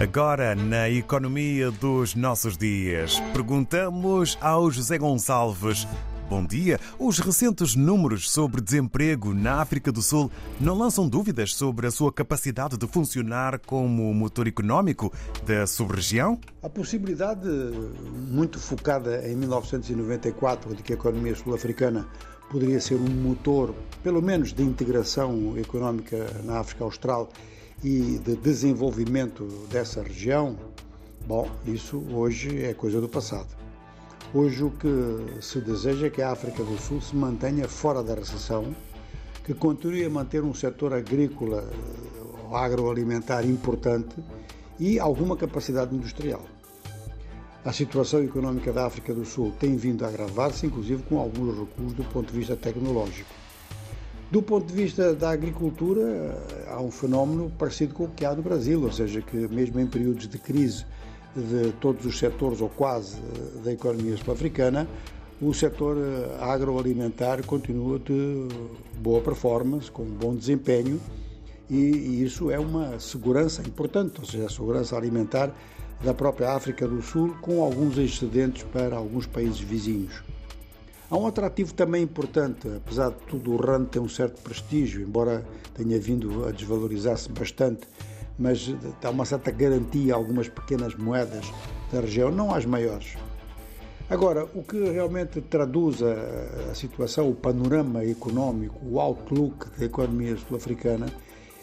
Agora, na economia dos nossos dias, perguntamos ao José Gonçalves. Bom dia. Os recentes números sobre desemprego na África do Sul não lançam dúvidas sobre a sua capacidade de funcionar como motor económico da sub-região? A possibilidade, muito focada em 1994, de que a economia sul-africana poderia ser um motor, pelo menos, de integração económica na África Austral e de desenvolvimento dessa região, bom, isso hoje é coisa do passado. Hoje o que se deseja é que a África do Sul se mantenha fora da recessão, que continue a manter um setor agrícola ou agroalimentar importante e alguma capacidade industrial. A situação económica da África do Sul tem vindo a agravar-se, inclusive com alguns recuos do ponto de vista tecnológico. Do ponto de vista da agricultura, há um fenómeno parecido com o que há no Brasil, ou seja, que mesmo em períodos de crise de todos os setores, ou quase, da economia sul-africana, o setor agroalimentar continua de boa performance, com bom desempenho, e isso é uma segurança importante, ou seja, a segurança alimentar da própria África do Sul, com alguns excedentes para alguns países vizinhos. Há um atrativo também importante, apesar de tudo, o rand tem um certo prestígio, embora tenha vindo a desvalorizar-se bastante, mas há uma certa garantia a algumas pequenas moedas da região, não as maiores. Agora, o que realmente traduz a, a situação, o panorama económico, o outlook da economia sul-africana,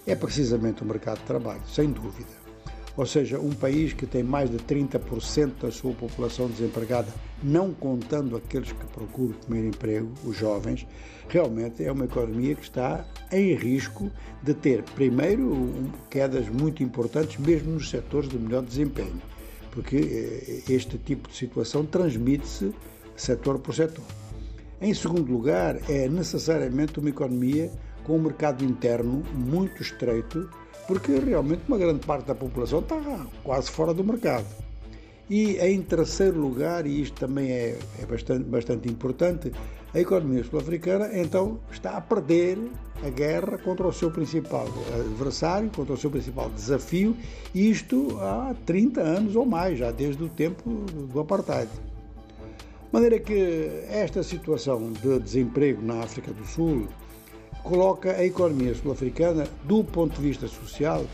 é precisamente o mercado de trabalho, sem dúvida. Ou seja, um país que tem mais de 30% da sua população desempregada, não contando aqueles que procuram primeiro emprego, os jovens, realmente é uma economia que está em risco de ter, primeiro, quedas muito importantes, mesmo nos setores de melhor desempenho, porque eh, este tipo de situação transmite-se setor por setor. Em segundo lugar, é necessariamente uma economia com um mercado interno muito estreito porque realmente uma grande parte da população está quase fora do mercado. E em terceiro lugar, e isto também é, é bastante, bastante importante, a economia sul-africana então está a perder a guerra contra o seu principal adversário, contra o seu principal desafio, isto há 30 anos ou mais, já desde o tempo do apartheid. De maneira que esta situação de desemprego na África do Sul coloca a economia sul-africana, do ponto de vista social,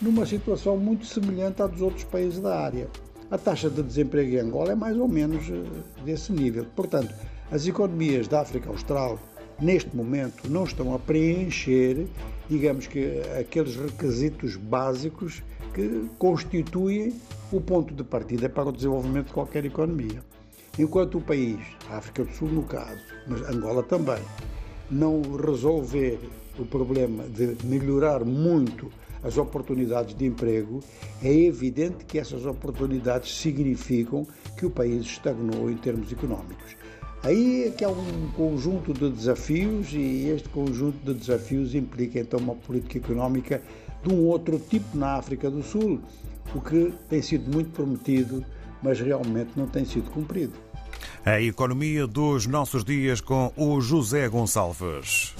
numa situação muito semelhante à dos outros países da área. A taxa de desemprego em Angola é mais ou menos eh, desse nível. Portanto, as economias da África Austral, neste momento, não estão a preencher, digamos que, aqueles requisitos básicos que constituem o ponto de partida para o desenvolvimento de qualquer economia. Enquanto o país, a África do Sul no caso, mas Angola também, não resolver o problema de melhorar muito as oportunidades de emprego, é evidente que essas oportunidades significam que o país estagnou em termos económicos. Aí é que há um conjunto de desafios e este conjunto de desafios implica então uma política económica de um outro tipo na África do Sul, o que tem sido muito prometido, mas realmente não tem sido cumprido. A economia dos nossos dias com o José Gonçalves.